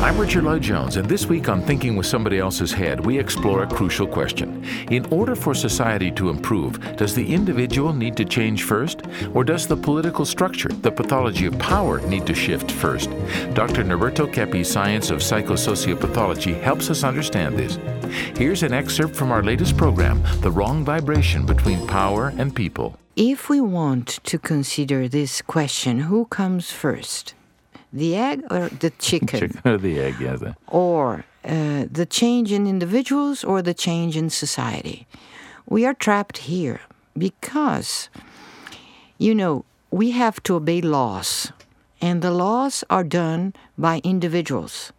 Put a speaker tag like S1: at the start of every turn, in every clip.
S1: I'm Richard Lloyd Jones, and this week on Thinking with Somebody Else's Head, we explore a crucial question. In order for society to improve, does the individual need to change first? Or does the political structure, the pathology of power, need to shift first? Dr. Norberto Keppe's science of psychosociopathology helps us understand this. Here's an excerpt from our latest program The Wrong Vibration Between Power and People.
S2: If we want to consider this question, who comes first? The egg or the chicken?
S1: Chicken or the egg, yes.
S2: Or uh, the change in individuals or the change in society? We are trapped here because, you know, we have to obey laws, and the laws are done by individuals.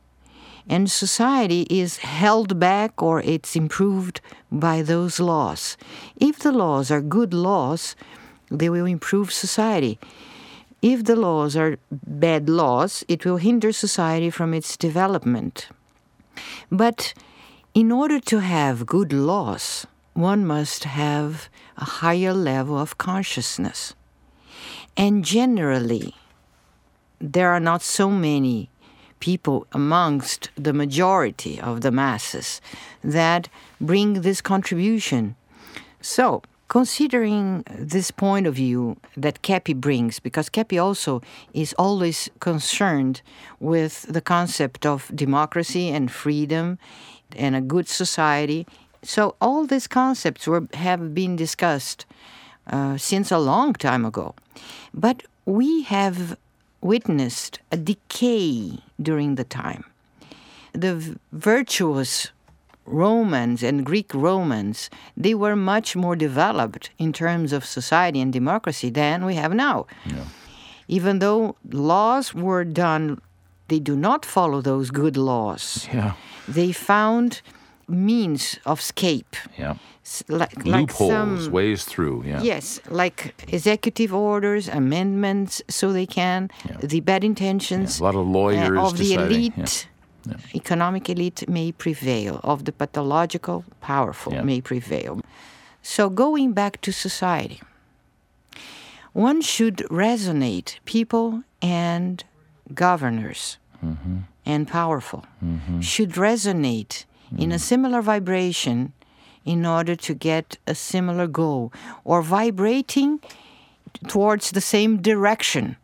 S2: And society is held back or it's improved by those laws. If the laws are good laws, they will improve society if the laws are bad laws, it will hinder society from its development. But in order to have good laws, one must have a higher level of consciousness. And generally, there are not so many people amongst the majority of the masses that bring this contribution. So, Considering this point of view that Keppe brings, because Keppe also is always concerned with the concept of democracy and freedom and a good society. So all these concepts were, have been discussed uh, since a long time ago. But we have witnessed a decay during the time. The virtuous Romans and Greek Romans, they were much more developed in terms of society and democracy than we have now. Yeah. Even though laws were done, they do not follow those good laws.
S1: Yeah.
S2: They found means of escape.
S1: Yeah. Like, Loopholes, like some, ways through. Yeah.
S2: Yes, like executive orders, amendments, so they can. Yeah. The bad intentions.
S1: Yeah, a lot of lawyers
S2: uh, of the elite yeah. Economic elite may prevail, of the pathological powerful yeah. may prevail. So, going back to society, one should resonate people and governors mm-hmm. and powerful mm-hmm. should resonate mm-hmm. in a mm. similar vibration in order to get a similar goal or vibrating towards the same direction.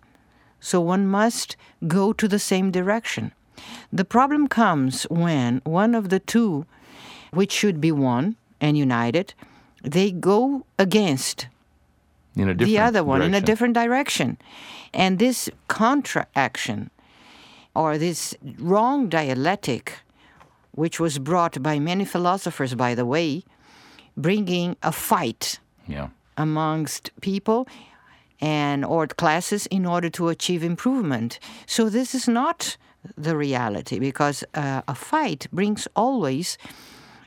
S2: So one must go to the same direction. The problem comes when one of the two, which should be one and united, they go against the other one
S1: direction.
S2: in a different direction. And this contra action or this wrong dialectic, which was brought by many philosophers, by the way, bringing a fight
S1: yeah.
S2: amongst people and or classes in order to achieve improvement. So this is not the reality because uh, a fight brings always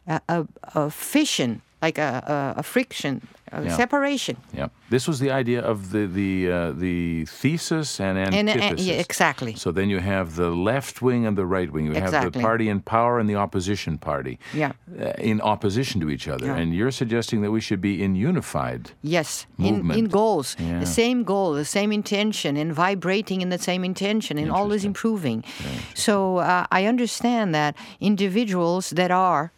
S2: a, a, a fission, like a, a, a friction, a yeah. separation.
S1: Yeah, this was the idea of the the uh, the thesis and antithesis. And, uh,
S2: yeah, exactly.
S1: So then you have the left wing and the right wing. You exactly. have the party in power and the opposition party.
S2: Yeah.
S1: Uh, in opposition to each other, yeah. and you're suggesting that we should be in unified.
S2: Yes,
S1: movement.
S2: in in goals, yeah. the same goal, the same intention, and vibrating in the same intention, and always improving. So uh, I understand that individuals that are,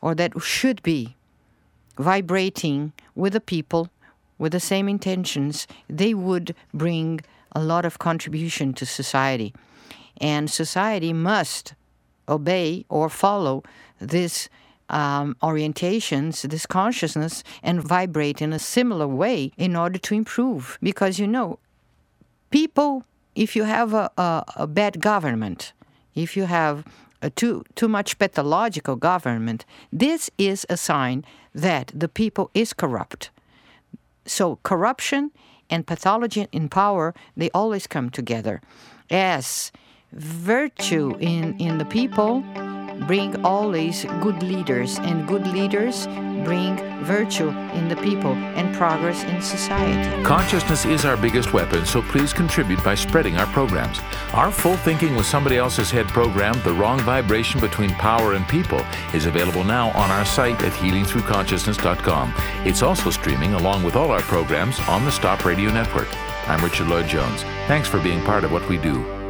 S2: or that should be vibrating with the people with the same intentions, they would bring a lot of contribution to society. And society must obey or follow this um, orientations, this consciousness, and vibrate in a similar way in order to improve. Because you know, people, if you have a, a, a bad government, if you have a too too much pathological government, this is a sign that the people is corrupt. So corruption and pathology in power, they always come together. As virtue in, in the people bring always good leaders, and good leaders bring virtue in the people and progress in society.
S1: Consciousness is our biggest weapon, so please contribute by spreading our programs. Our Full Thinking with Somebody Else's Head program, The Wrong Vibration Between Power and People, is available now on our site at healingthroughconsciousness.com. It's also streaming along with all our programs on the Stop Radio Network. I'm Richard Lloyd Jones. Thanks for being part of what we do.